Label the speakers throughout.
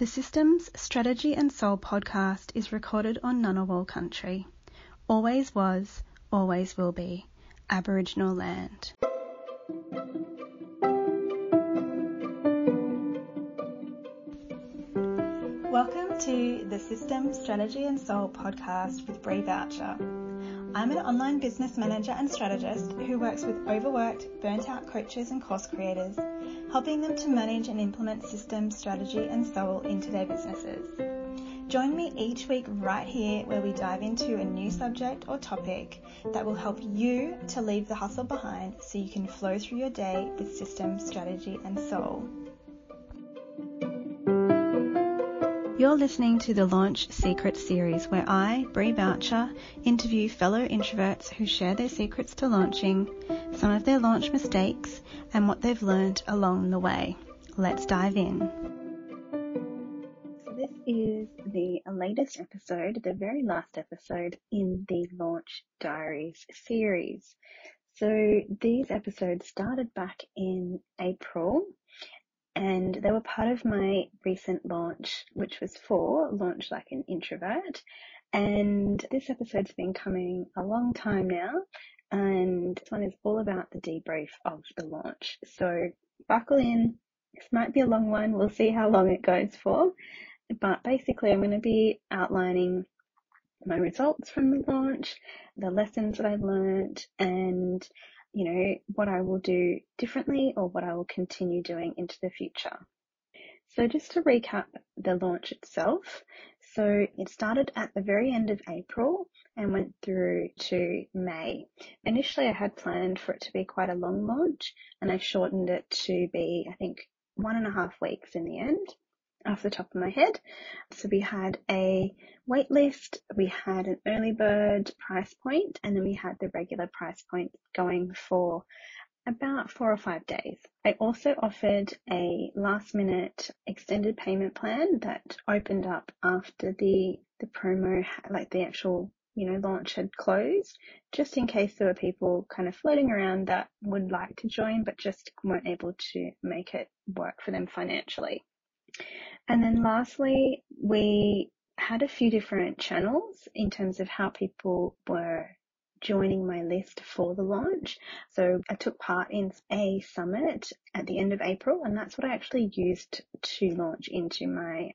Speaker 1: The Systems, Strategy and Soul podcast is recorded on Ngunnawal country. Always was, always will be Aboriginal land. Welcome to the Systems, Strategy and Soul podcast with Bree Boucher. I'm an online business manager and strategist who works with overworked, burnt out coaches and course creators, helping them to manage and implement systems, strategy, and soul into their businesses. Join me each week right here where we dive into a new subject or topic that will help you to leave the hustle behind so you can flow through your day with system, strategy, and soul. You're listening to the Launch Secrets series where I, Bree Boucher, interview fellow introverts who share their secrets to launching, some of their launch mistakes, and what they've learned along the way. Let's dive in. So this is the latest episode, the very last episode in the Launch Diaries series. So these episodes started back in April and they were part of my recent launch, which was for Launch Like an Introvert. And this episode's been coming a long time now, and this one is all about the debrief of the launch. So buckle in. This might be a long one. We'll see how long it goes for. But basically, I'm going to be outlining my results from the launch, the lessons that I've learned, and you know, what I will do differently or what I will continue doing into the future. So just to recap the launch itself. So it started at the very end of April and went through to May. Initially I had planned for it to be quite a long launch and I shortened it to be, I think, one and a half weeks in the end off the top of my head. So we had a wait list, we had an early bird price point, and then we had the regular price point going for about four or five days. I also offered a last minute extended payment plan that opened up after the, the promo, like the actual, you know, launch had closed, just in case there were people kind of floating around that would like to join, but just weren't able to make it work for them financially. And then lastly, we had a few different channels in terms of how people were joining my list for the launch. So I took part in a summit at the end of April and that's what I actually used to launch into my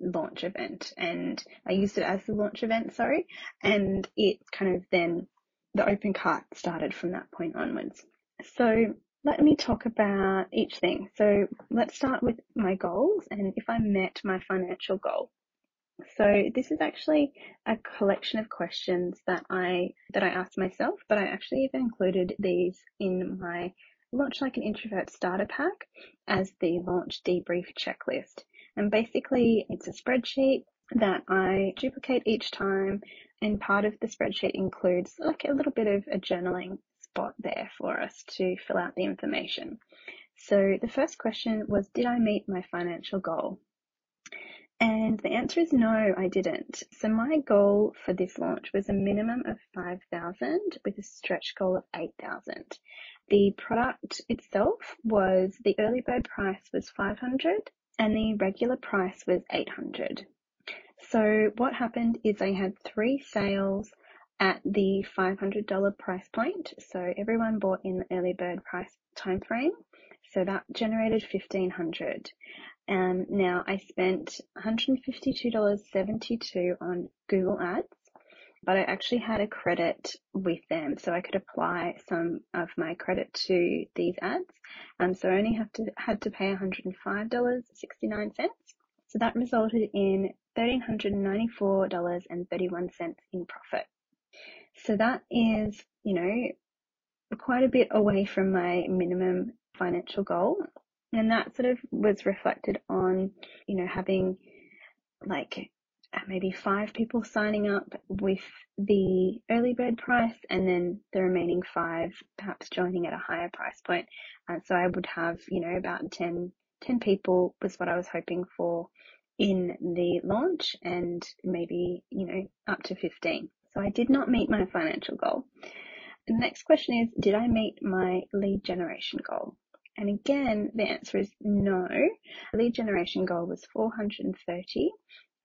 Speaker 1: launch event and I used it as the launch event, sorry, and it kind of then the open cart started from that point onwards. So let me talk about each thing. So let's start with my goals and if I met my financial goal. So this is actually a collection of questions that I that I asked myself, but I actually even included these in my Launch Like an Introvert starter pack as the launch debrief checklist. And basically it's a spreadsheet that I duplicate each time and part of the spreadsheet includes like a little bit of a journaling spot there for us to fill out the information. So the first question was, did I meet my financial goal? And the answer is no, I didn't. So my goal for this launch was a minimum of 5,000 with a stretch goal of 8,000. The product itself was the early bird price was 500 and the regular price was 800. So what happened is I had three sales at the $500 price point. So everyone bought in the early bird price time frame. So that generated $1,500. and now I spent $152.72 on Google Ads, but I actually had a credit with them, so I could apply some of my credit to these ads. Um, so I only have to had to pay $105.69. So that resulted in $1,394.31 in profit. So that is, you know, quite a bit away from my minimum financial goal. And that sort of was reflected on, you know, having like maybe five people signing up with the early bird price and then the remaining five perhaps joining at a higher price point. So I would have, you know, about 10, 10 people was what I was hoping for in the launch and maybe, you know, up to 15. So I did not meet my financial goal. The next question is, did I meet my lead generation goal? And again, the answer is no. Lead generation goal was 430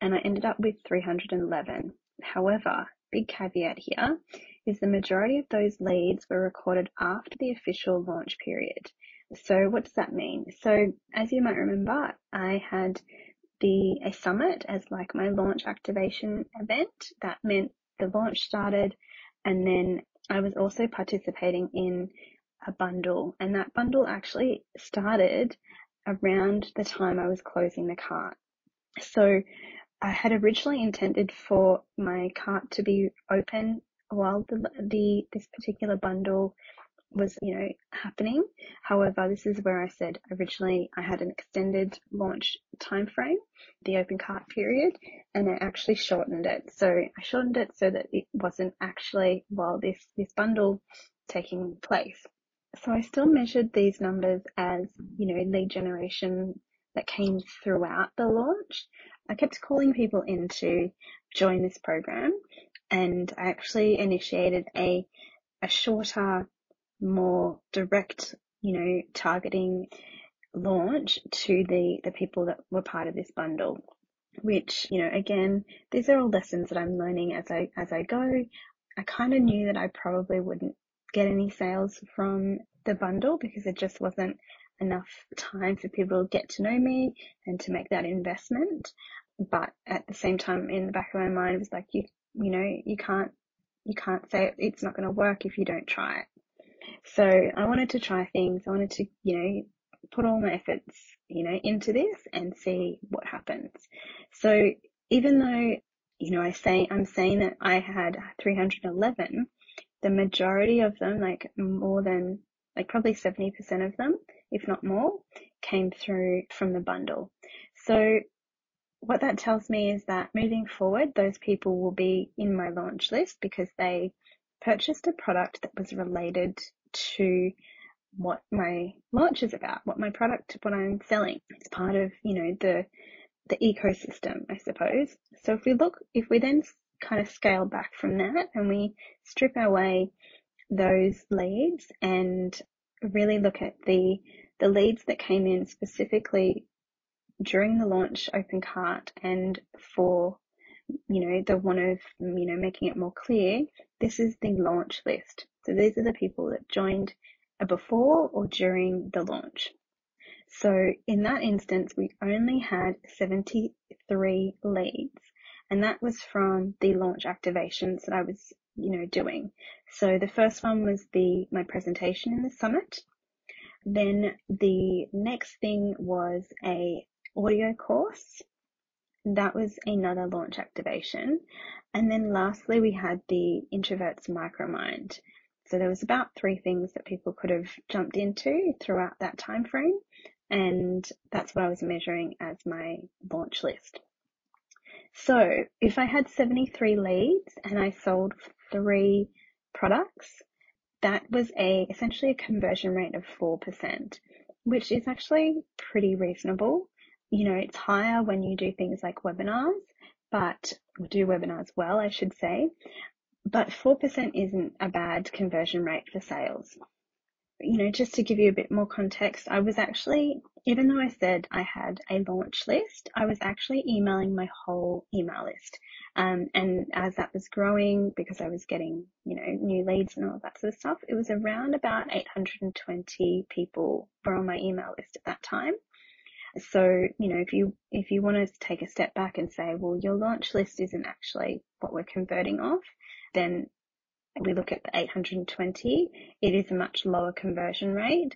Speaker 1: and I ended up with 311. However, big caveat here is the majority of those leads were recorded after the official launch period. So what does that mean? So as you might remember, I had the a summit as like my launch activation event. That meant the launch started and then I was also participating in a bundle and that bundle actually started around the time I was closing the cart. So I had originally intended for my cart to be open while the, the this particular bundle was, you know, happening. However, this is where I said originally I had an extended launch time frame, the open cart period, and I actually shortened it. So I shortened it so that it wasn't actually while this, this bundle taking place. So I still measured these numbers as, you know, lead generation that came throughout the launch. I kept calling people in to join this program and I actually initiated a, a shorter more direct, you know, targeting launch to the, the people that were part of this bundle. Which, you know, again, these are all lessons that I'm learning as I, as I go. I kind of knew that I probably wouldn't get any sales from the bundle because it just wasn't enough time for people to get to know me and to make that investment. But at the same time, in the back of my mind, it was like, you, you know, you can't, you can't say it's not going to work if you don't try it. So I wanted to try things. I wanted to, you know, put all my efforts, you know, into this and see what happens. So even though, you know, I say, I'm saying that I had 311, the majority of them, like more than, like probably 70% of them, if not more, came through from the bundle. So what that tells me is that moving forward, those people will be in my launch list because they purchased a product that was related to what my launch is about, what my product, what I'm selling. It's part of, you know, the, the ecosystem, I suppose. So if we look, if we then kind of scale back from that and we strip away those leads and really look at the, the leads that came in specifically during the launch open cart and for you know, the one of, you know, making it more clear, this is the launch list. So these are the people that joined before or during the launch. So in that instance, we only had 73 leads and that was from the launch activations that I was, you know, doing. So the first one was the, my presentation in the summit. Then the next thing was a audio course that was another launch activation. And then lastly, we had the introverts micromind. So there was about three things that people could have jumped into throughout that time frame. And that's what I was measuring as my launch list. So if I had 73 leads and I sold three products, that was a essentially a conversion rate of 4%, which is actually pretty reasonable you know, it's higher when you do things like webinars, but do webinars well, I should say. But 4% isn't a bad conversion rate for sales. You know, just to give you a bit more context, I was actually, even though I said I had a launch list, I was actually emailing my whole email list. Um, and as that was growing, because I was getting, you know, new leads and all that sort of stuff, it was around about 820 people were on my email list at that time. So, you know, if you, if you want to take a step back and say, well, your launch list isn't actually what we're converting off, then we look at the 820, it is a much lower conversion rate.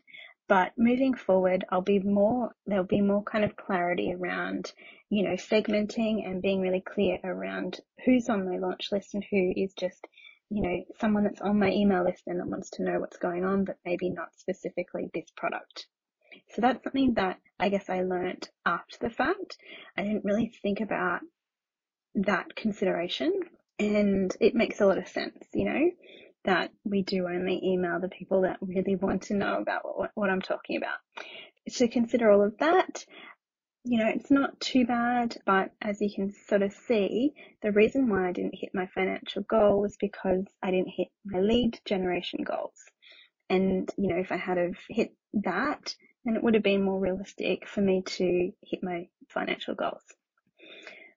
Speaker 1: But moving forward, I'll be more, there'll be more kind of clarity around, you know, segmenting and being really clear around who's on my launch list and who is just, you know, someone that's on my email list and that wants to know what's going on, but maybe not specifically this product. So that's something that I guess I learned after the fact. I didn't really think about that consideration and it makes a lot of sense, you know, that we do only email the people that really want to know about what, what I'm talking about. To consider all of that, you know, it's not too bad, but as you can sort of see, the reason why I didn't hit my financial goal was because I didn't hit my lead generation goals. And, you know, if I had have hit that, then it would have been more realistic for me to hit my financial goals.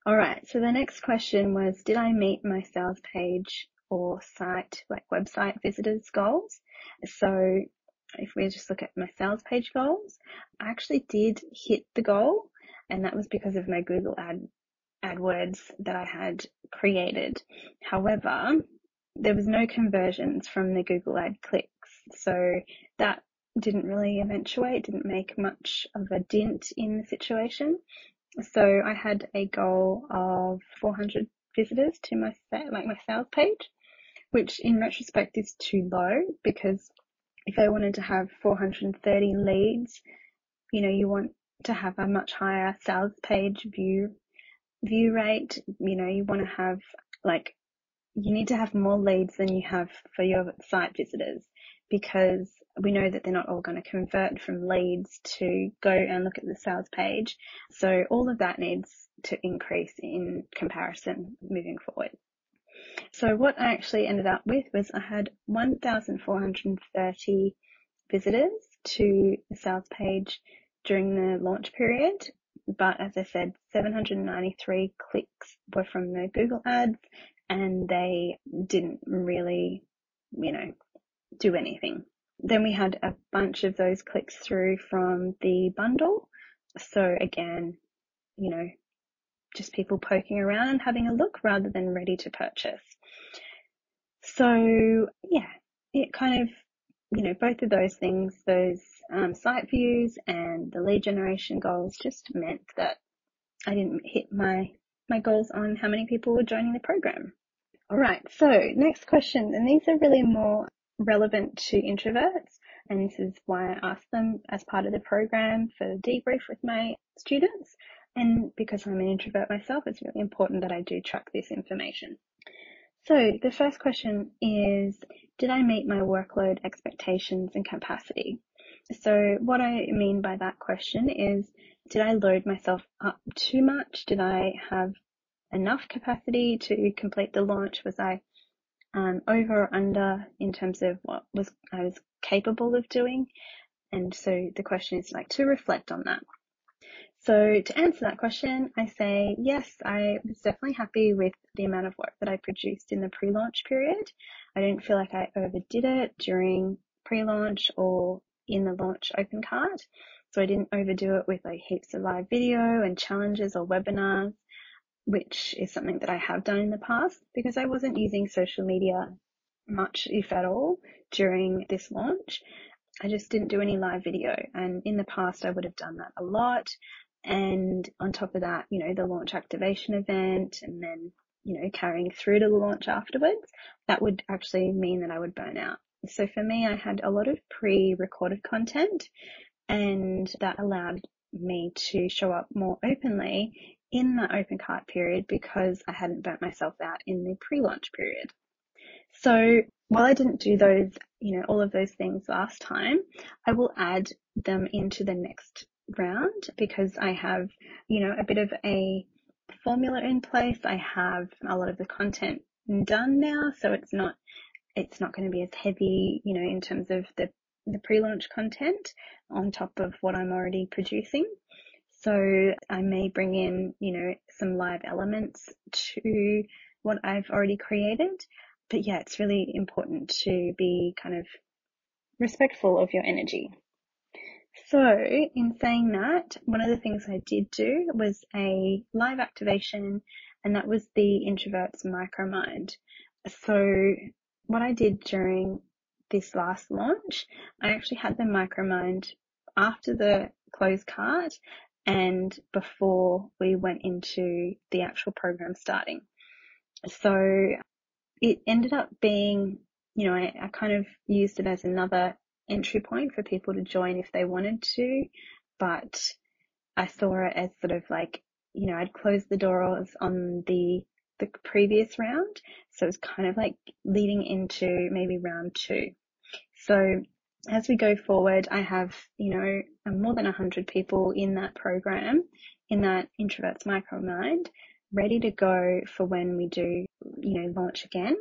Speaker 1: All right. So the next question was, did I meet my sales page or site, like website visitors goals? So if we just look at my sales page goals, I actually did hit the goal and that was because of my Google ad AdWords that I had created. However, there was no conversions from the Google ad clicks. So that didn't really eventuate, didn't make much of a dent in the situation. So I had a goal of 400 visitors to my, like my sales page, which in retrospect is too low because if I wanted to have 430 leads, you know, you want to have a much higher sales page view view rate. You know, you want to have like you need to have more leads than you have for your site visitors because we know that they're not all going to convert from leads to go and look at the sales page. So all of that needs to increase in comparison moving forward. So what I actually ended up with was I had 1,430 visitors to the sales page during the launch period. But as I said, 793 clicks were from the Google ads and they didn't really, you know, do anything. Then we had a bunch of those clicks through from the bundle. So again, you know, just people poking around and having a look rather than ready to purchase. So yeah, it kind of, you know, both of those things, those um, site views and the lead generation goals just meant that I didn't hit my, my goals on how many people were joining the program. All right. So next question, and these are really more relevant to introverts. And this is why I asked them as part of the program for debrief with my students. And because I'm an introvert myself, it's really important that I do track this information. So the first question is, did I meet my workload expectations and capacity? So what I mean by that question is, did I load myself up too much? Did I have enough capacity to complete the launch? Was I um, over or under in terms of what was I was capable of doing? And so the question is like to reflect on that. So to answer that question, I say yes, I was definitely happy with the amount of work that I produced in the pre-launch period. I didn't feel like I overdid it during pre-launch or in the launch open cart. So I didn't overdo it with like heaps of live video and challenges or webinars, which is something that I have done in the past because I wasn't using social media much, if at all, during this launch. I just didn't do any live video. And in the past, I would have done that a lot. And on top of that, you know, the launch activation event and then, you know, carrying through to the launch afterwards, that would actually mean that I would burn out. So for me, I had a lot of pre-recorded content and that allowed me to show up more openly in the open cart period because I hadn't burnt myself out in the pre-launch period. So while I didn't do those, you know, all of those things last time, I will add them into the next round because I have, you know, a bit of a formula in place. I have a lot of the content done now, so it's not it's not going to be as heavy, you know, in terms of the, the pre-launch content on top of what I'm already producing. So I may bring in, you know, some live elements to what I've already created. But yeah, it's really important to be kind of respectful of your energy. So in saying that, one of the things I did do was a live activation and that was the introvert's micromind. So what I did during this last launch, I actually had the micromind after the closed cart and before we went into the actual program starting. So it ended up being, you know, I, I kind of used it as another entry point for people to join if they wanted to, but I saw it as sort of like, you know, I'd closed the doors on the the previous round. So it's kind of like leading into maybe round two. So as we go forward, I have, you know, uh, more than 100 people in that program, in that introverts micromind. ready to go for when we do, you know, launch again.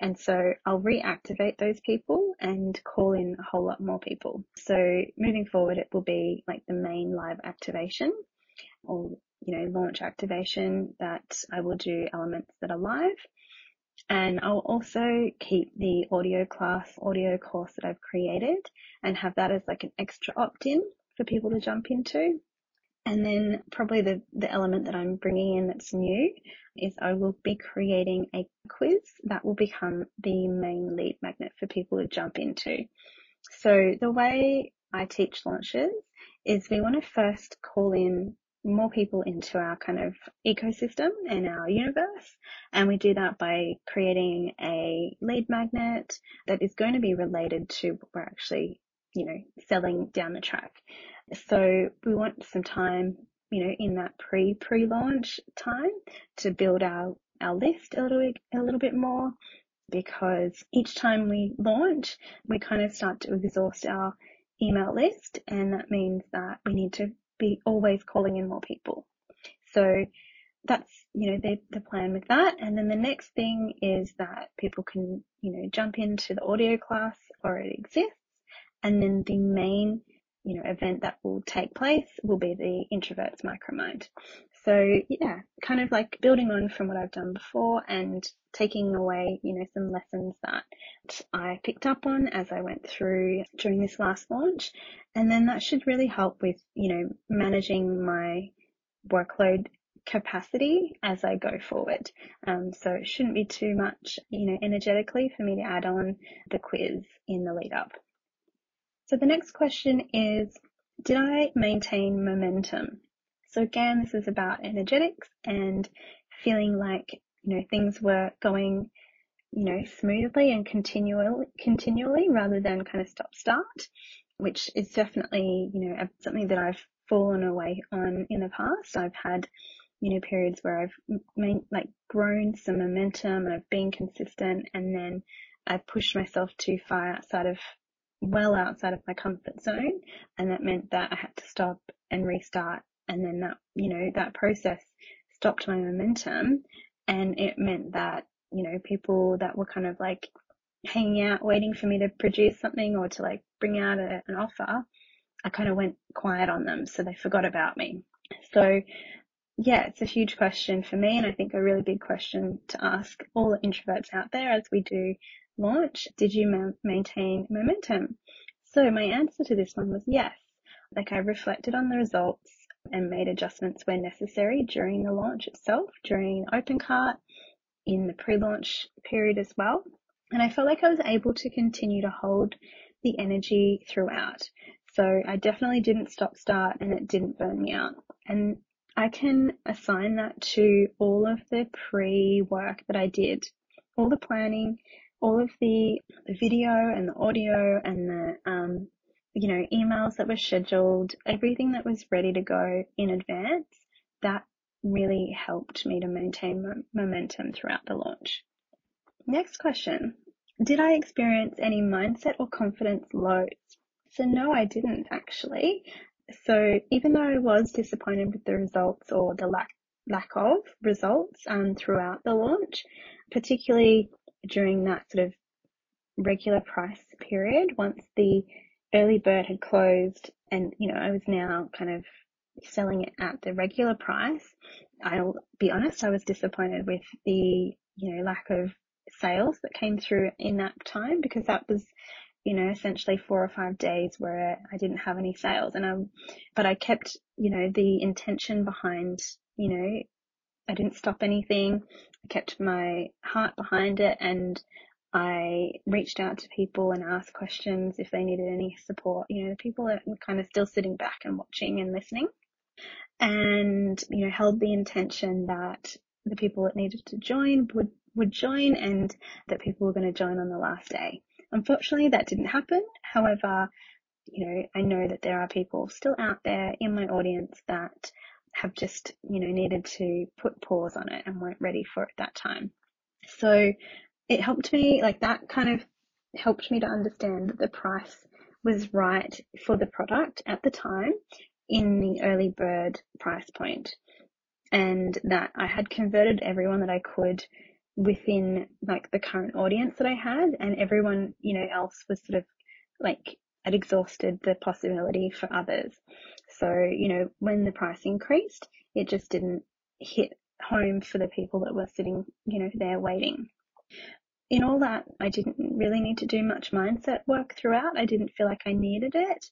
Speaker 1: And so I'll reactivate those people and call in a whole lot more people. So moving forward, it will be like the main live activation or, you know, launch activation that I will do elements that are live. And I'll also keep the audio class, audio course that I've created and have that as like an extra opt-in for people to jump into. And then probably the, the element that I'm bringing in that's new is I will be creating a quiz that will become the main lead magnet for people to jump into. So the way I teach launches is we want to first call in more people into our kind of ecosystem and our universe. And we do that by creating a lead magnet that is going to be related to what we're actually, you know, selling down the track. So we want some time, you know, in that pre pre launch time to build our our list a little bit, a little bit more because each time we launch, we kind of start to exhaust our email list and that means that we need to be always calling in more people. So that's, you know, the, the plan with that. And then the next thing is that people can, you know, jump into the audio class already exists. And then the main you know, event that will take place will be the introverts micromind. So yeah, kind of like building on from what I've done before and taking away, you know, some lessons that I picked up on as I went through during this last launch. And then that should really help with, you know, managing my workload capacity as I go forward. Um, so it shouldn't be too much, you know, energetically for me to add on the quiz in the lead up. So the next question is, did I maintain momentum? So again, this is about energetics and feeling like, you know, things were going, you know, smoothly and continually, continually rather than kind of stop start, which is definitely, you know, something that I've fallen away on in the past. I've had, you know, periods where I've made, like grown some momentum and I've been consistent and then I've pushed myself too far outside of well outside of my comfort zone. And that meant that I had to stop and restart. And then that, you know, that process stopped my momentum. And it meant that, you know, people that were kind of like hanging out, waiting for me to produce something or to like bring out a, an offer, I kind of went quiet on them. So they forgot about me. So yeah, it's a huge question for me. And I think a really big question to ask all introverts out there as we do launch, did you ma- maintain momentum? So my answer to this one was yes. Like I reflected on the results and made adjustments where necessary during the launch itself, during open cart, in the pre-launch period as well. And I felt like I was able to continue to hold the energy throughout. So I definitely didn't stop start and it didn't burn me out. And I can assign that to all of the pre work that I did, all the planning, all of the, the video and the audio and the, um, you know, emails that were scheduled, everything that was ready to go in advance, that really helped me to maintain momentum throughout the launch. Next question. Did I experience any mindset or confidence lows? So no, I didn't actually. So even though I was disappointed with the results or the lack lack of results um, throughout the launch, particularly during that sort of regular price period once the early bird had closed and, you know, I was now kind of selling it at the regular price. I'll be honest, I was disappointed with the, you know, lack of sales that came through in that time because that was, you know, essentially four or five days where I didn't have any sales and I, but I kept, you know, the intention behind, you know, I didn't stop anything. I kept my heart behind it and I reached out to people and asked questions if they needed any support. You know, the people were kind of still sitting back and watching and listening and, you know, held the intention that the people that needed to join would, would join and that people were going to join on the last day. Unfortunately, that didn't happen. However, you know, I know that there are people still out there in my audience that have just, you know, needed to put pause on it and weren't ready for it that time. So it helped me, like that kind of helped me to understand that the price was right for the product at the time in the early bird price and that I had converted everyone that I could within like the current audience that I had and everyone, you know, else was sort of like had exhausted the possibility for others. So, you know, when the price increased, it just didn't hit home for the people that were sitting, you know, there waiting. In all that, I didn't really need to do much mindset work throughout. I didn't feel like I needed it.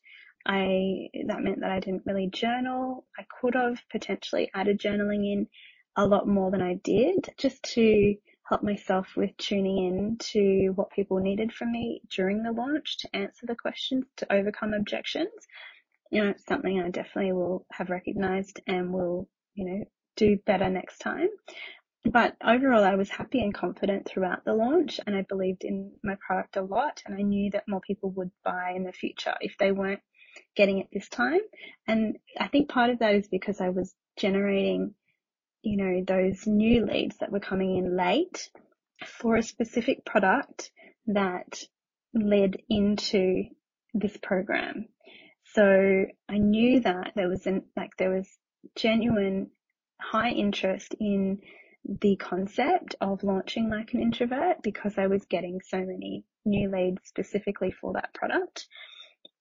Speaker 1: I, that meant that I didn't really journal. I could have potentially added journaling in a lot more than I did just to help myself with tuning in to what people needed from me during the launch to answer the questions, to overcome objections. You know, it's something I definitely will have recognized and will, you know, do better next time. But overall, I was happy and confident throughout the launch and I believed in my product a lot and I knew that more people would buy in the future if they weren't getting it this time. And I think part of that is because I was generating, you know, those new leads that were coming in late for a specific product that led into this program. So I knew that there was an, like there was genuine high interest in the concept of launching like an introvert because I was getting so many new leads specifically for that product.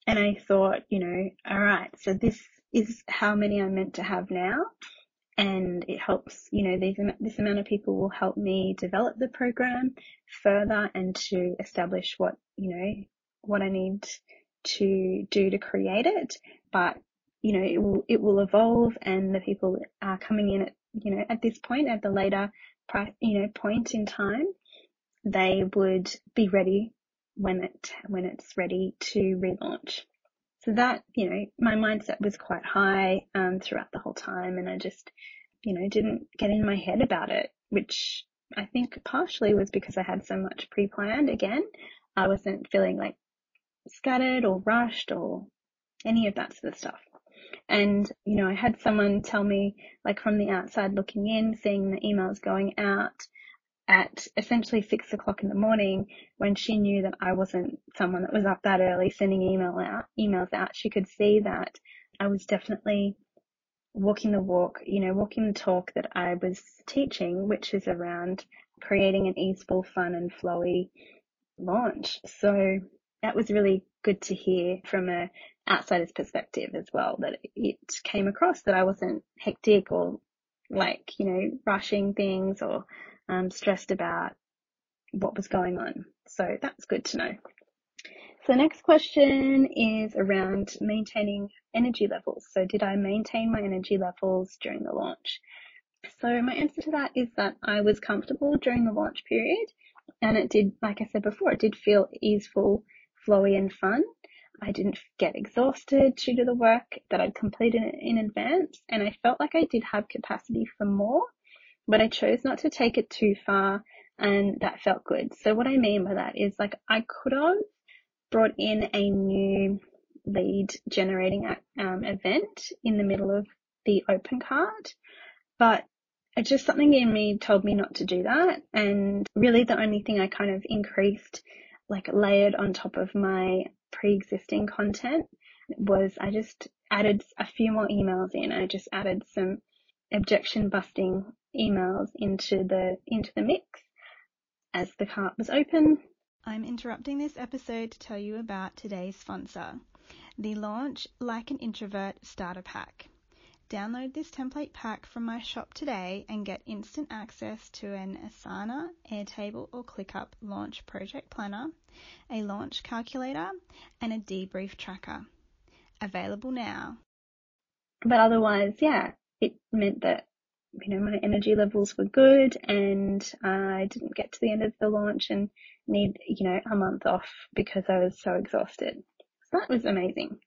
Speaker 1: And I thought, you know, all right, so this is how many I'm meant to have now. And it helps, you know, these, this amount of people will help me develop the program further and to establish what, you know, what I need to do to create it. But, you know, it will, it will evolve and the people are coming in at, you know, at this point, at the later, you know, point in time, they would be ready when it when it's ready to relaunch. So that you know my mindset was quite high um, throughout the whole time, and I just you know didn't get in my head about it, which I think partially was because I had so much pre-planned. Again, I wasn't feeling like scattered or rushed or any of that sort of stuff. And, you know, I had someone tell me, like from the outside looking in, seeing the emails going out, at essentially six o'clock in the morning when she knew that I wasn't someone that was up that early sending email out, emails out, she could see that I was definitely walking the walk, you know, walking the talk that I was teaching, which is around creating an easeful, fun and flowy launch. So that was really good to hear from a outsider's perspective as well, that it came across that I wasn't hectic or like, you know, rushing things or um, stressed about what was going on. So that's good to know. So next question is around maintaining energy levels. So did I maintain my energy levels during the launch? So my answer to that is that I was comfortable during the launch period and it did, like I said before, it did feel easeful, flowy and fun. I didn't get exhausted due to the work that I'd completed in advance and I felt like I did have capacity for more but I chose not to take it too far and that felt good. So what I mean by that is like I could have brought in a new lead generating um, event in the middle of the open cart, but it's just something in me told me not to do that. And really the only thing I kind of increased, like layered on top of my pre-existing content was I just added a few more emails in. I just added some objection busting emails into the into the mix as the cart was open.
Speaker 2: I'm interrupting this episode to tell you about today's sponsor, the Launch Like an Introvert Starter Pack. Download this template pack from my shop today and get instant access to an Asana, Airtable, or ClickUp launch project planner, a launch calculator, and a debrief tracker. Available now.
Speaker 1: But otherwise, yeah, it meant that you know my energy levels were good and I didn't get to the end of the launch and need you know a month off because I was so exhausted. That was amazing.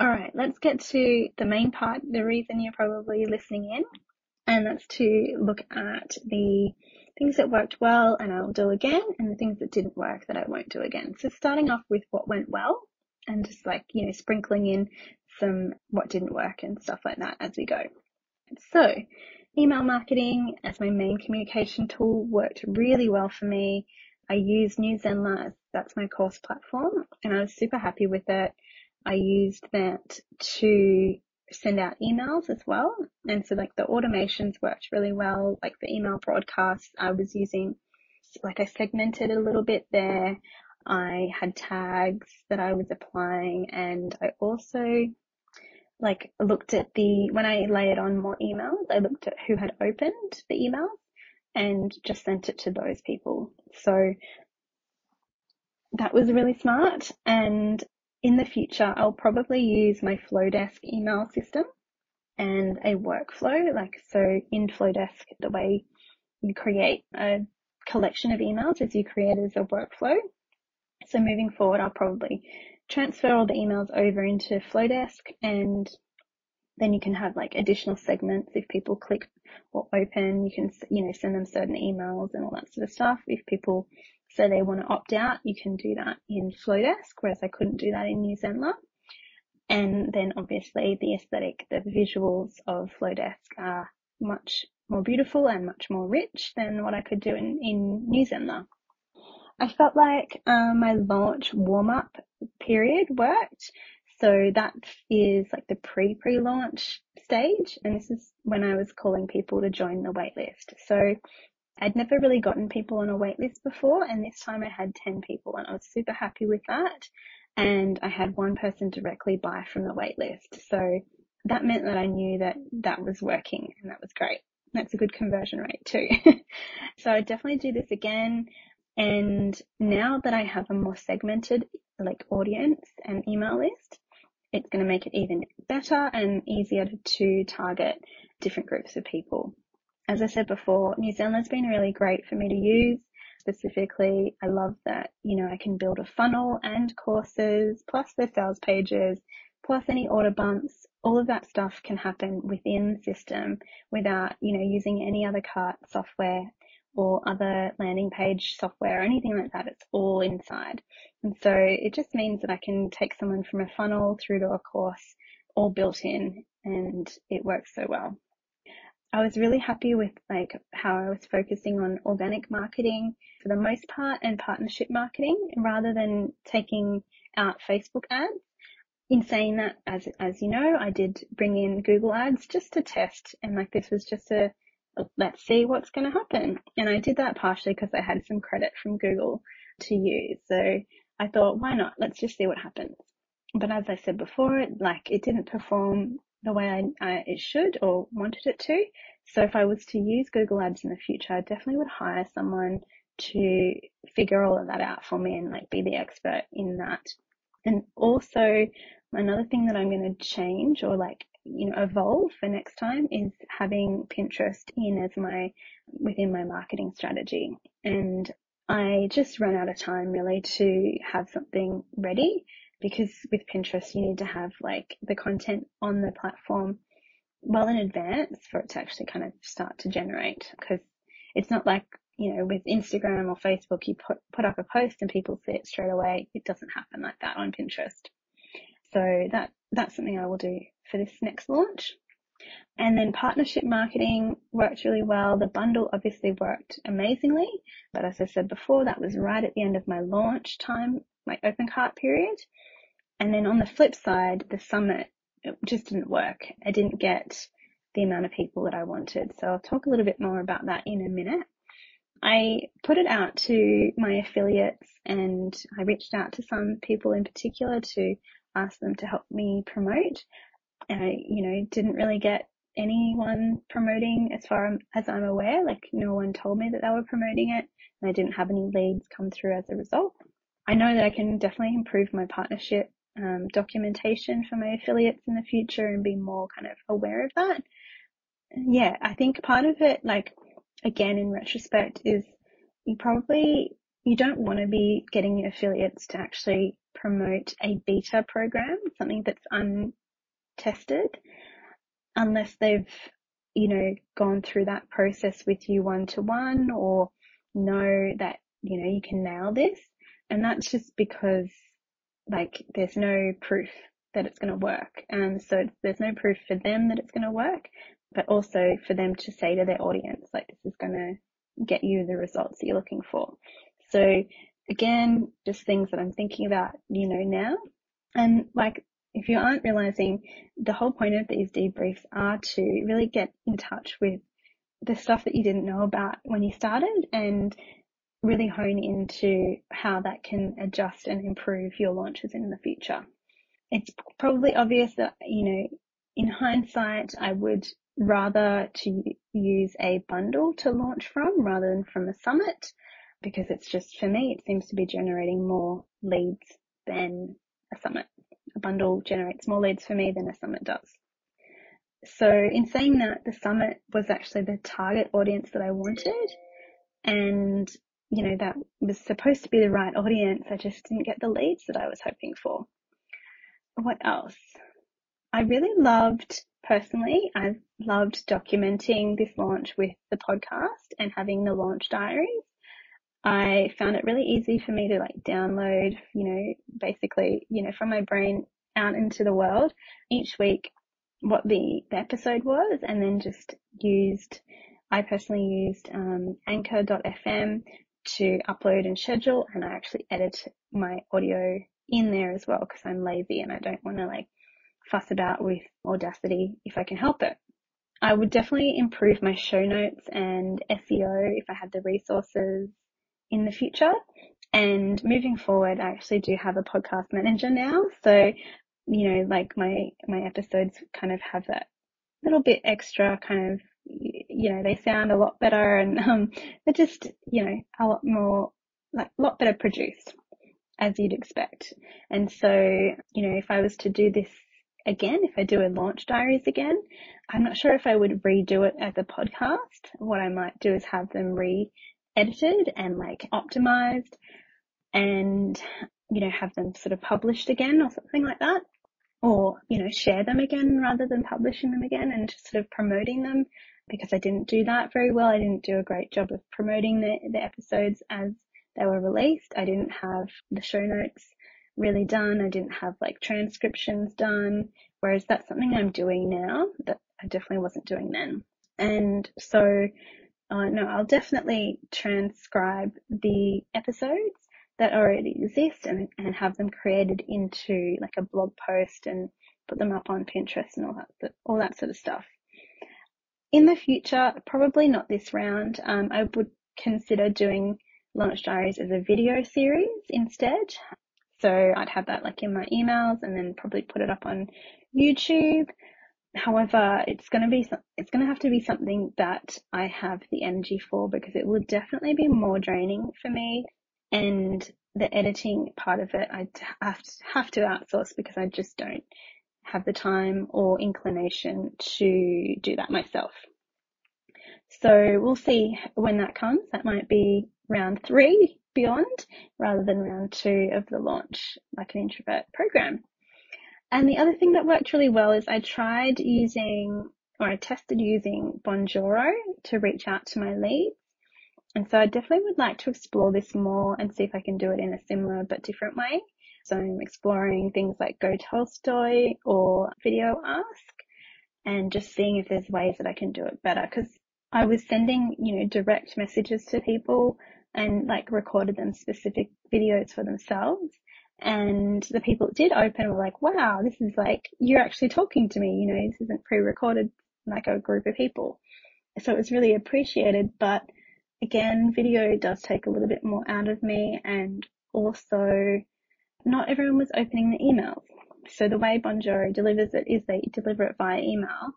Speaker 1: All right, let's get to the main part, the reason you're probably listening in, and that's to look at the things that worked well and I'll do again and the things that didn't work that I won't do again. So starting off with what went well and just like, you know, sprinkling in some what didn't work and stuff like that as we go. So, email marketing as my main communication tool worked really well for me. I used New Zenler, that's my course platform, and I was super happy with it. I used that to send out emails as well. And so like the automations worked really well, like the email broadcasts I was using, like I segmented a little bit there. I had tags that I was applying and I also like looked at the, when I layered on more emails, I looked at who had opened the email and just sent it to those people. So that was really smart. And in the future, I'll probably use my Flowdesk email system and a workflow. Like, so in Flowdesk, the way you create a collection of emails is you create as a workflow. So moving forward, I'll probably transfer all the emails over into Flowdesk and then you can have like additional segments if people click or open, you can, you know, send them certain emails and all that sort of stuff. If people say they want to opt out, you can do that in Flowdesk, whereas I couldn't do that in New Zenler. And then obviously the aesthetic, the visuals of Flowdesk are much more beautiful and much more rich than what I could do in, in New Zenler. I felt like um, my launch warm up period worked. So that is like the pre pre launch stage. And this is when I was calling people to join the waitlist. So I'd never really gotten people on a waitlist before. And this time I had 10 people and I was super happy with that. And I had one person directly buy from the waitlist. So that meant that I knew that that was working and that was great. That's a good conversion rate too. so I definitely do this again. And now that I have a more segmented like audience and email list, it's going to make it even better and easier to target different groups of people. As I said before, New Zenler's been really great for me to use. Specifically, I love that, you know, I can build a funnel and courses, plus the sales pages, plus any order bumps. All of that stuff can happen within the system without, you know, using any other cart software or other landing page software or anything like that. It's all inside. And so it just means that I can take someone from a funnel through to a course all built in and it works so well. I was really happy with like how I was focusing on organic marketing for the most part and partnership marketing rather than taking out Facebook ads. In saying that, as, as you know, I did bring in Google ads just to test and like this was just a, let's see what's going to happen. And I did that partially because I had some credit from Google to use. So I thought, why not? Let's just see what happens. But as I said before, like it didn't perform the way I, I, it should or wanted it to. So if I was to use Google Ads in the future, I definitely would hire someone to figure all of that out for me and like be the expert in that. And also another thing that I'm going to change or like you know, evolve for next time is having Pinterest in as my, within my marketing strategy. And I just ran out of time really to have something ready because with Pinterest, you need to have like the content on the platform well in advance for it to actually kind of start to generate because it's not like, you know, with Instagram or Facebook, you put, put up a post and people see it straight away. It doesn't happen like that on Pinterest. So that, that's something I will do for this next launch. And then partnership marketing worked really well. The bundle obviously worked amazingly, but as I said before, that was right at the end of my launch time, my open cart period. And then on the flip side, the summit just didn't work. I didn't get the amount of people that I wanted. So I'll talk a little bit more about that in a minute. I put it out to my affiliates and I reached out to some people in particular to ask them to help me promote. And I, you know, didn't really get anyone promoting as far as I'm aware. Like no one told me that they were promoting it and I didn't have any leads come through as a result. I know that I can definitely improve my partnership um, documentation for my affiliates in the future and be more kind of aware of that. Yeah, I think part of it, like again in retrospect, is you probably you don't want to be getting your affiliates to actually promote a beta program, something that's untested, unless they've, you know, gone through that process with you one to one or know that, you know, you can nail this. And that's just because like there's no proof that it's going to work. And so there's no proof for them that it's going to work, but also for them to say to their audience, like this is going to get you the results that you're looking for. So again, just things that I'm thinking about, you know, now. And like if you aren't realizing the whole point of these debriefs are to really get in touch with the stuff that you didn't know about when you started and really hone into how that can adjust and improve your launches in the future. It's probably obvious that, you know, in hindsight, I would rather to use a bundle to launch from rather than from a summit because it's just for me, it seems to be generating more leads than a summit. A bundle generates more leads for me than a summit does. So in saying that, the summit was actually the target audience that I wanted. And, you know, that was supposed to be the right audience. I just didn't get the leads that I was hoping for. What else? I really loved personally, I loved documenting this launch with the podcast and having the launch diaries. I found it really easy for me to like download, you know, basically, you know, from my brain out into the world each week what the, the episode was and then just used, I personally used um, anchor.fm to upload and schedule and I actually edit my audio in there as well because I'm lazy and I don't want to like fuss about with Audacity if I can help it. I would definitely improve my show notes and SEO if I had the resources in the future. And moving forward, I actually do have a podcast manager now. So, you know, like my, my episodes kind of have that little bit extra kind of, you know, they sound a lot better and, um, they're just, you know, a lot more, like, a lot better produced as you'd expect. And so, you know, if I was to do this again, if I do a launch diaries again, I'm not sure if I would redo it as a podcast. What I might do is have them re edited and like optimized and, you know, have them sort of published again or something like that. Or, you know, share them again rather than publishing them again and just sort of promoting them because I didn't do that very well. I didn't do a great job of promoting the, the episodes as they were released. I didn't have the show notes really done. I didn't have like transcriptions done, whereas that's something I'm doing now that I definitely wasn't doing then. And so, uh, no, I'll definitely transcribe the episodes that already exist and, and have them created into like a blog post and put them up on Pinterest and all that, all that sort of stuff. In the future, probably not this round, um, I would consider doing launch diaries as a video series instead. So I'd have that like in my emails and then probably put it up on YouTube. However, it's going to be, it's going to have to be something that I have the energy for because it will definitely be more draining for me. And the editing part of it, I have to, have to outsource because I just don't have the time or inclination to do that myself. So we'll see when that comes. That might be round three beyond rather than round two of the launch like an introvert program. And the other thing that worked really well is I tried using or I tested using Bonjoro to reach out to my leads. And so I definitely would like to explore this more and see if I can do it in a similar but different way. So I'm exploring things like Go Tolstoy or Video Ask and just seeing if there's ways that I can do it better. Cause I was sending, you know, direct messages to people and like recorded them specific videos for themselves. And the people that did open were like, wow, this is like, you're actually talking to me, you know, this isn't pre-recorded like a group of people. So it was really appreciated, but again, video does take a little bit more out of me and also not everyone was opening the emails. So the way Bonjoro delivers it is they deliver it via email.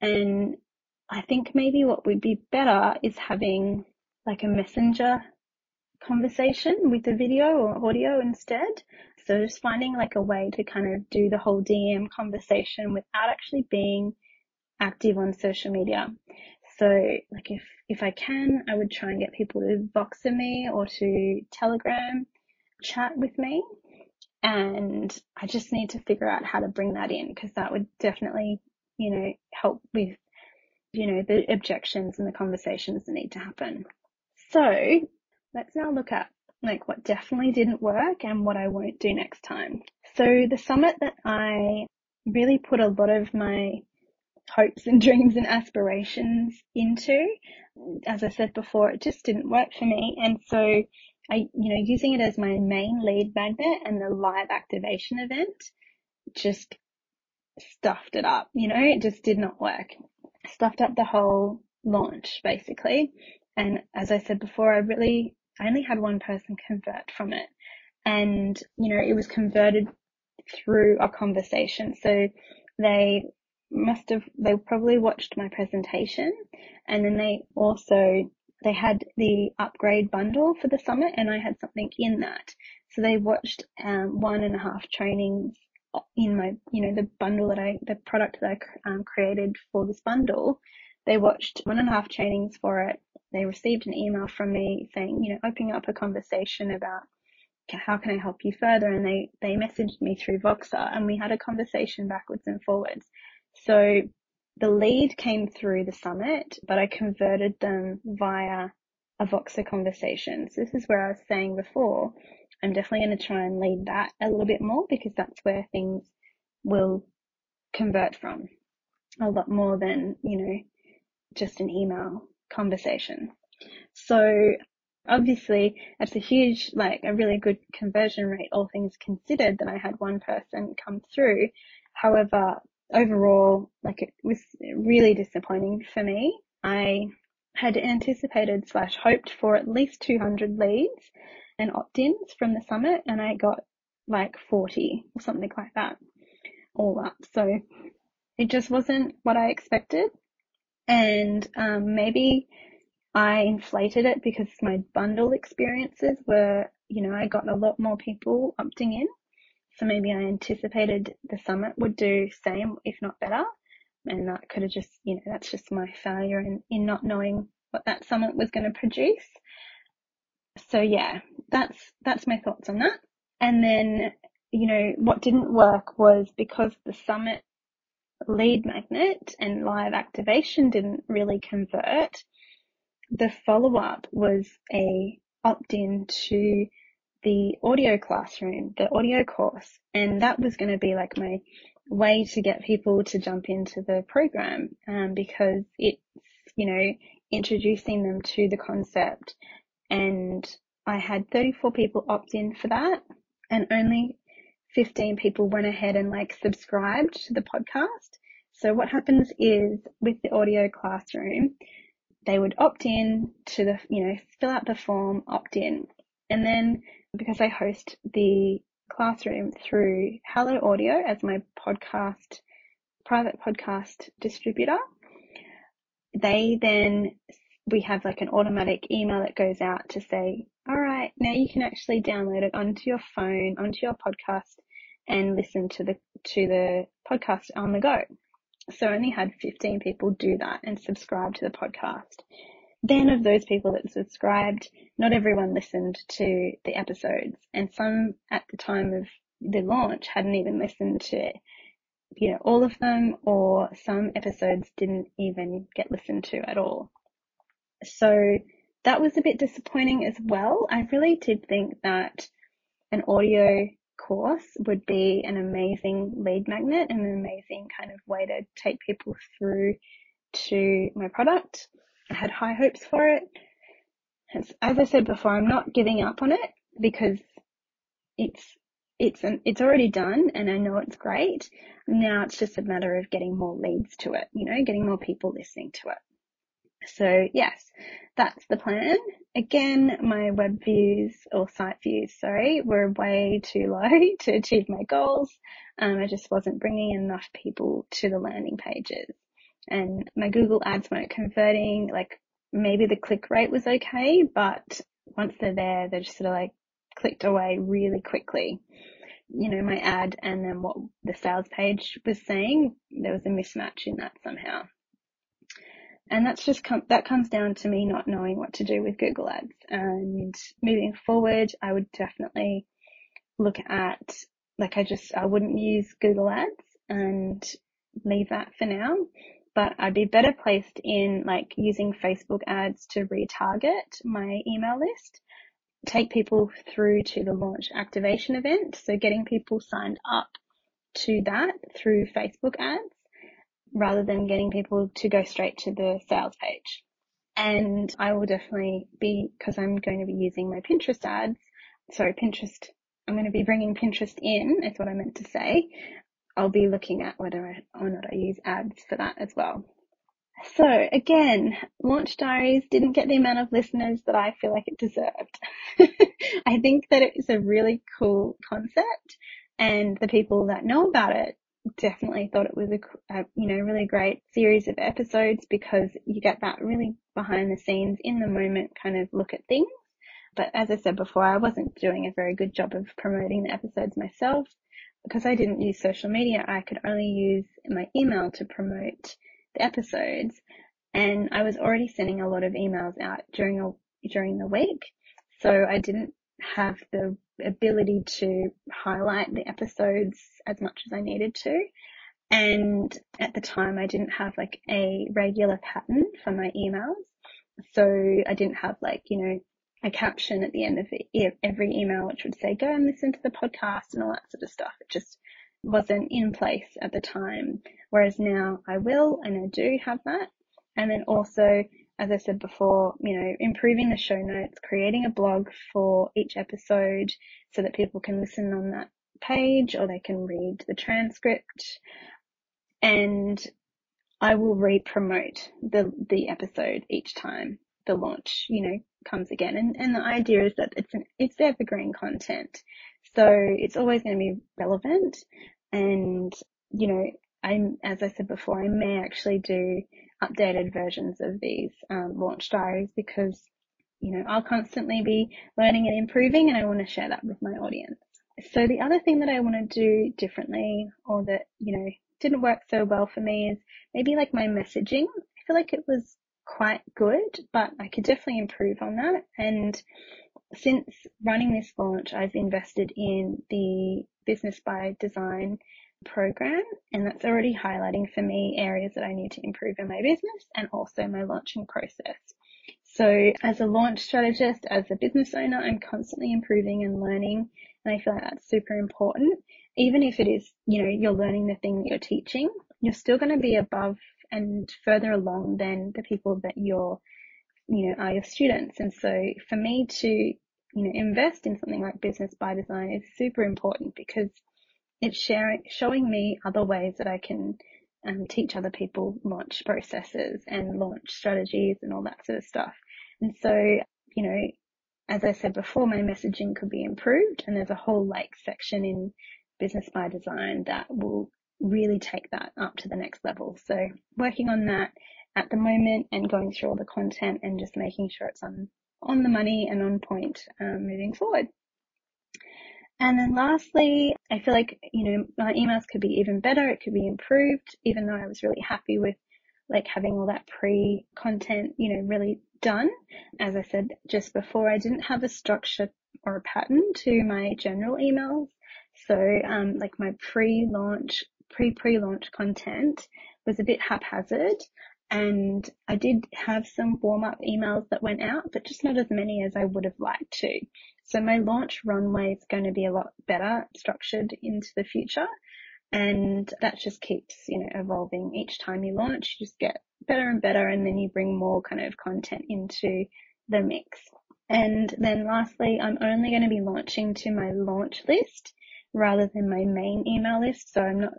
Speaker 1: And I think maybe what would be better is having like a messenger conversation with the video or audio instead. So just finding like a way to kind of do the whole DM conversation without actually being active on social media. So like if, if I can, I would try and get people to Voxer me or to Telegram chat with me. And I just need to figure out how to bring that in because that would definitely, you know, help with, you know, the objections and the conversations that need to happen. So let's now look at like what definitely didn't work and what I won't do next time. So the summit that I really put a lot of my hopes and dreams and aspirations into, as I said before, it just didn't work for me. And so I, you know, using it as my main lead magnet and the live activation event just stuffed it up, you know, it just did not work. Stuffed up the whole launch basically. And as I said before, I really, I only had one person convert from it. And, you know, it was converted through a conversation. So they must have, they probably watched my presentation and then they also, they had the upgrade bundle for the summit and I had something in that. So they watched um, one and a half trainings in my, you know, the bundle that I, the product that I um, created for this bundle. They watched one and a half trainings for it. They received an email from me saying, you know, opening up a conversation about how can I help you further? And they, they messaged me through Voxer and we had a conversation backwards and forwards. So the lead came through the summit, but I converted them via a Voxer conversation. So this is where I was saying before, I'm definitely going to try and lead that a little bit more because that's where things will convert from a lot more than, you know, just an email conversation. So obviously it's a huge, like a really good conversion rate, all things considered that I had one person come through. However, overall, like it was really disappointing for me. I had anticipated slash hoped for at least 200 leads and opt-ins from the summit and I got like 40 or something like that all up. So it just wasn't what I expected. And um, maybe I inflated it because my bundle experiences were, you know, I got a lot more people opting in. So maybe I anticipated the summit would do same, if not better. And that could have just, you know, that's just my failure in, in not knowing what that summit was going to produce. So yeah, that's, that's my thoughts on that. And then, you know, what didn't work was because the summit lead magnet and live activation didn't really convert. The follow up was a opt in to the audio classroom, the audio course, and that was going to be like my way to get people to jump into the program um, because it's you know introducing them to the concept and I had 34 people opt in for that and only 15 people went ahead and like subscribed to the podcast. So what happens is with the audio classroom, they would opt in to the, you know, fill out the form, opt in. And then because I host the classroom through Hello Audio as my podcast, private podcast distributor, they then, we have like an automatic email that goes out to say, all right, now you can actually download it onto your phone, onto your podcast and listen to the, to the podcast on the go. So I only had 15 people do that and subscribe to the podcast. Then of those people that subscribed, not everyone listened to the episodes and some at the time of the launch hadn't even listened to, you know, all of them or some episodes didn't even get listened to at all. So that was a bit disappointing as well. I really did think that an audio course would be an amazing lead magnet and an amazing kind of way to take people through to my product. I had high hopes for it. As, as I said before, I'm not giving up on it because it's it's an, it's already done and I know it's great. Now it's just a matter of getting more leads to it, you know, getting more people listening to it. So yes, that's the plan. Again, my web views or site views, sorry, were way too low to achieve my goals. Um, I just wasn't bringing enough people to the landing pages and my Google ads weren't converting. Like maybe the click rate was okay, but once they're there, they're just sort of like clicked away really quickly. You know, my ad and then what the sales page was saying, there was a mismatch in that somehow. And that's just com- that comes down to me not knowing what to do with Google ads. And moving forward, I would definitely look at, like I just, I wouldn't use Google ads and leave that for now but I'd be better placed in like using Facebook ads to retarget my email list, take people through to the launch activation event. So getting people signed up to that through Facebook ads rather than getting people to go straight to the sales page. And I will definitely be, cause I'm going to be using my Pinterest ads. Sorry, Pinterest. I'm going to be bringing Pinterest in, is what I meant to say. I'll be looking at whether or not I use ads for that as well. So again, Launch Diaries didn't get the amount of listeners that I feel like it deserved. I think that it is a really cool concept and the people that know about it definitely thought it was a, a, you know really great series of episodes because you get that really behind the scenes in the moment kind of look at things but as I said before I wasn't doing a very good job of promoting the episodes myself because I didn't use social media I could only use my email to promote the episodes and I was already sending a lot of emails out during a, during the week so I didn't have the ability to highlight the episodes as much as I needed to. And at the time I didn't have like a regular pattern for my emails. So I didn't have like, you know, a caption at the end of every email which would say, go and listen to the podcast and all that sort of stuff. It just wasn't in place at the time. Whereas now I will and I do have that. And then also as I said before, you know, improving the show notes, creating a blog for each episode so that people can listen on that page or they can read the transcript. And I will re-promote the, the episode each time the launch, you know, comes again. And, and the idea is that it's an, it's evergreen content. So it's always going to be relevant. And, you know, I'm, as I said before, I may actually do updated versions of these um, launch diaries because, you know, I'll constantly be learning and improving and I want to share that with my audience. So the other thing that I want to do differently or that, you know, didn't work so well for me is maybe like my messaging. I feel like it was quite good, but I could definitely improve on that. And since running this launch, I've invested in the Business by Design program and that's already highlighting for me areas that I need to improve in my business and also my launching process. So as a launch strategist, as a business owner, I'm constantly improving and learning and I feel like that's super important. Even if it is, you know, you're learning the thing that you're teaching, you're still going to be above and further along than the people that you're, you know, are your students. And so for me to, you know, invest in something like business by design is super important because it's sharing, showing me other ways that I can um, teach other people launch processes and launch strategies and all that sort of stuff. And so, you know, as I said before, my messaging could be improved and there's a whole like section in business by design that will really take that up to the next level. So working on that at the moment and going through all the content and just making sure it's on, on the money and on point um, moving forward. And then lastly, I feel like, you know, my emails could be even better. It could be improved, even though I was really happy with like having all that pre content, you know, really done. As I said just before, I didn't have a structure or a pattern to my general emails. So, um, like my pre-launch, pre-pre-launch content was a bit haphazard and I did have some warm up emails that went out, but just not as many as I would have liked to. So my launch runway is going to be a lot better structured into the future. And that just keeps, you know, evolving each time you launch. You just get better and better and then you bring more kind of content into the mix. And then lastly, I'm only going to be launching to my launch list rather than my main email list. So I'm not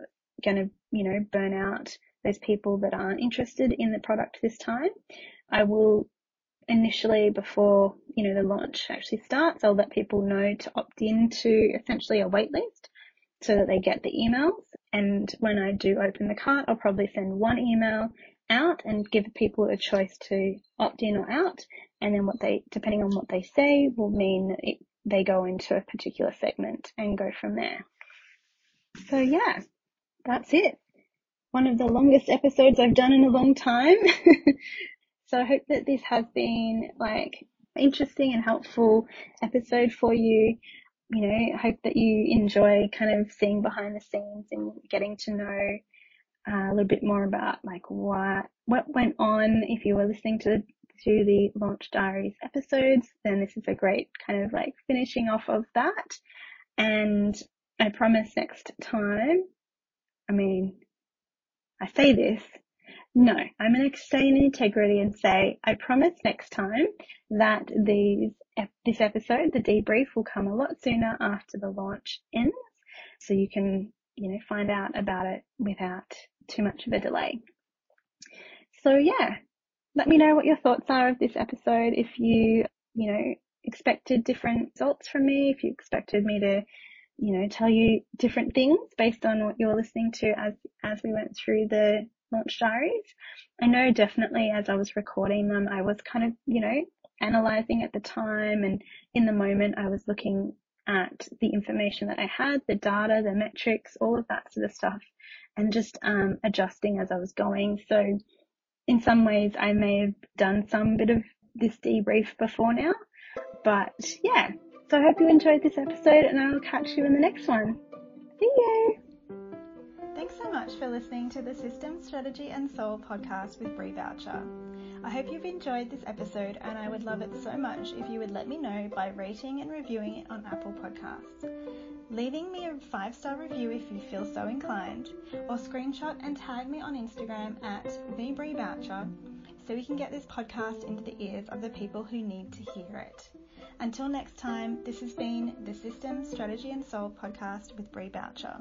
Speaker 1: going to, you know, burn out those people that aren't interested in the product this time. I will initially before, you know, the launch actually starts, I'll let people know to opt in to essentially a waitlist so that they get the emails. And when I do open the cart, I'll probably send one email out and give people a choice to opt in or out. And then what they, depending on what they say, will mean that it, they go into a particular segment and go from there. So yeah, that's it. One of the longest episodes I've done in a long time. So I hope that this has been like interesting and helpful episode for you. You know, I hope that you enjoy kind of seeing behind the scenes and getting to know uh, a little bit more about like what what went on. If you were listening to to the Launch Diaries episodes, then this is a great kind of like finishing off of that. And I promise next time, I mean, I say this, no, I'm going to stay in integrity and say, I promise next time that these, this episode, the debrief will come a lot sooner after the launch ends. So you can you know, find out about it without too much of a delay. So yeah, let me know what your thoughts are of this episode. If you, you know, expected different results from me, if you expected me to, you know, tell you different things based on what you're listening to as, as we went through the launch diaries. I know definitely as I was recording them, I was kind of, you know, analyzing at the time and in the moment I was looking at the information that I had, the data, the metrics, all of that sort of stuff and just, um, adjusting as I was going. So in some ways I may have done some bit of this debrief before now, but yeah. So I hope you enjoyed this episode and I will catch you in the next one. See you.
Speaker 2: Thanks so much for listening to the System, Strategy and Soul podcast with Bree Boucher. I hope you've enjoyed this episode and I would love it so much if you would let me know by rating and reviewing it on Apple Podcasts. Leaving me a five star review if you feel so inclined, or screenshot and tag me on Instagram at TheBreeBoucher so we can get this podcast into the ears of the people who need to hear it. Until next time, this has been the System, Strategy and Soul podcast with Bree Boucher.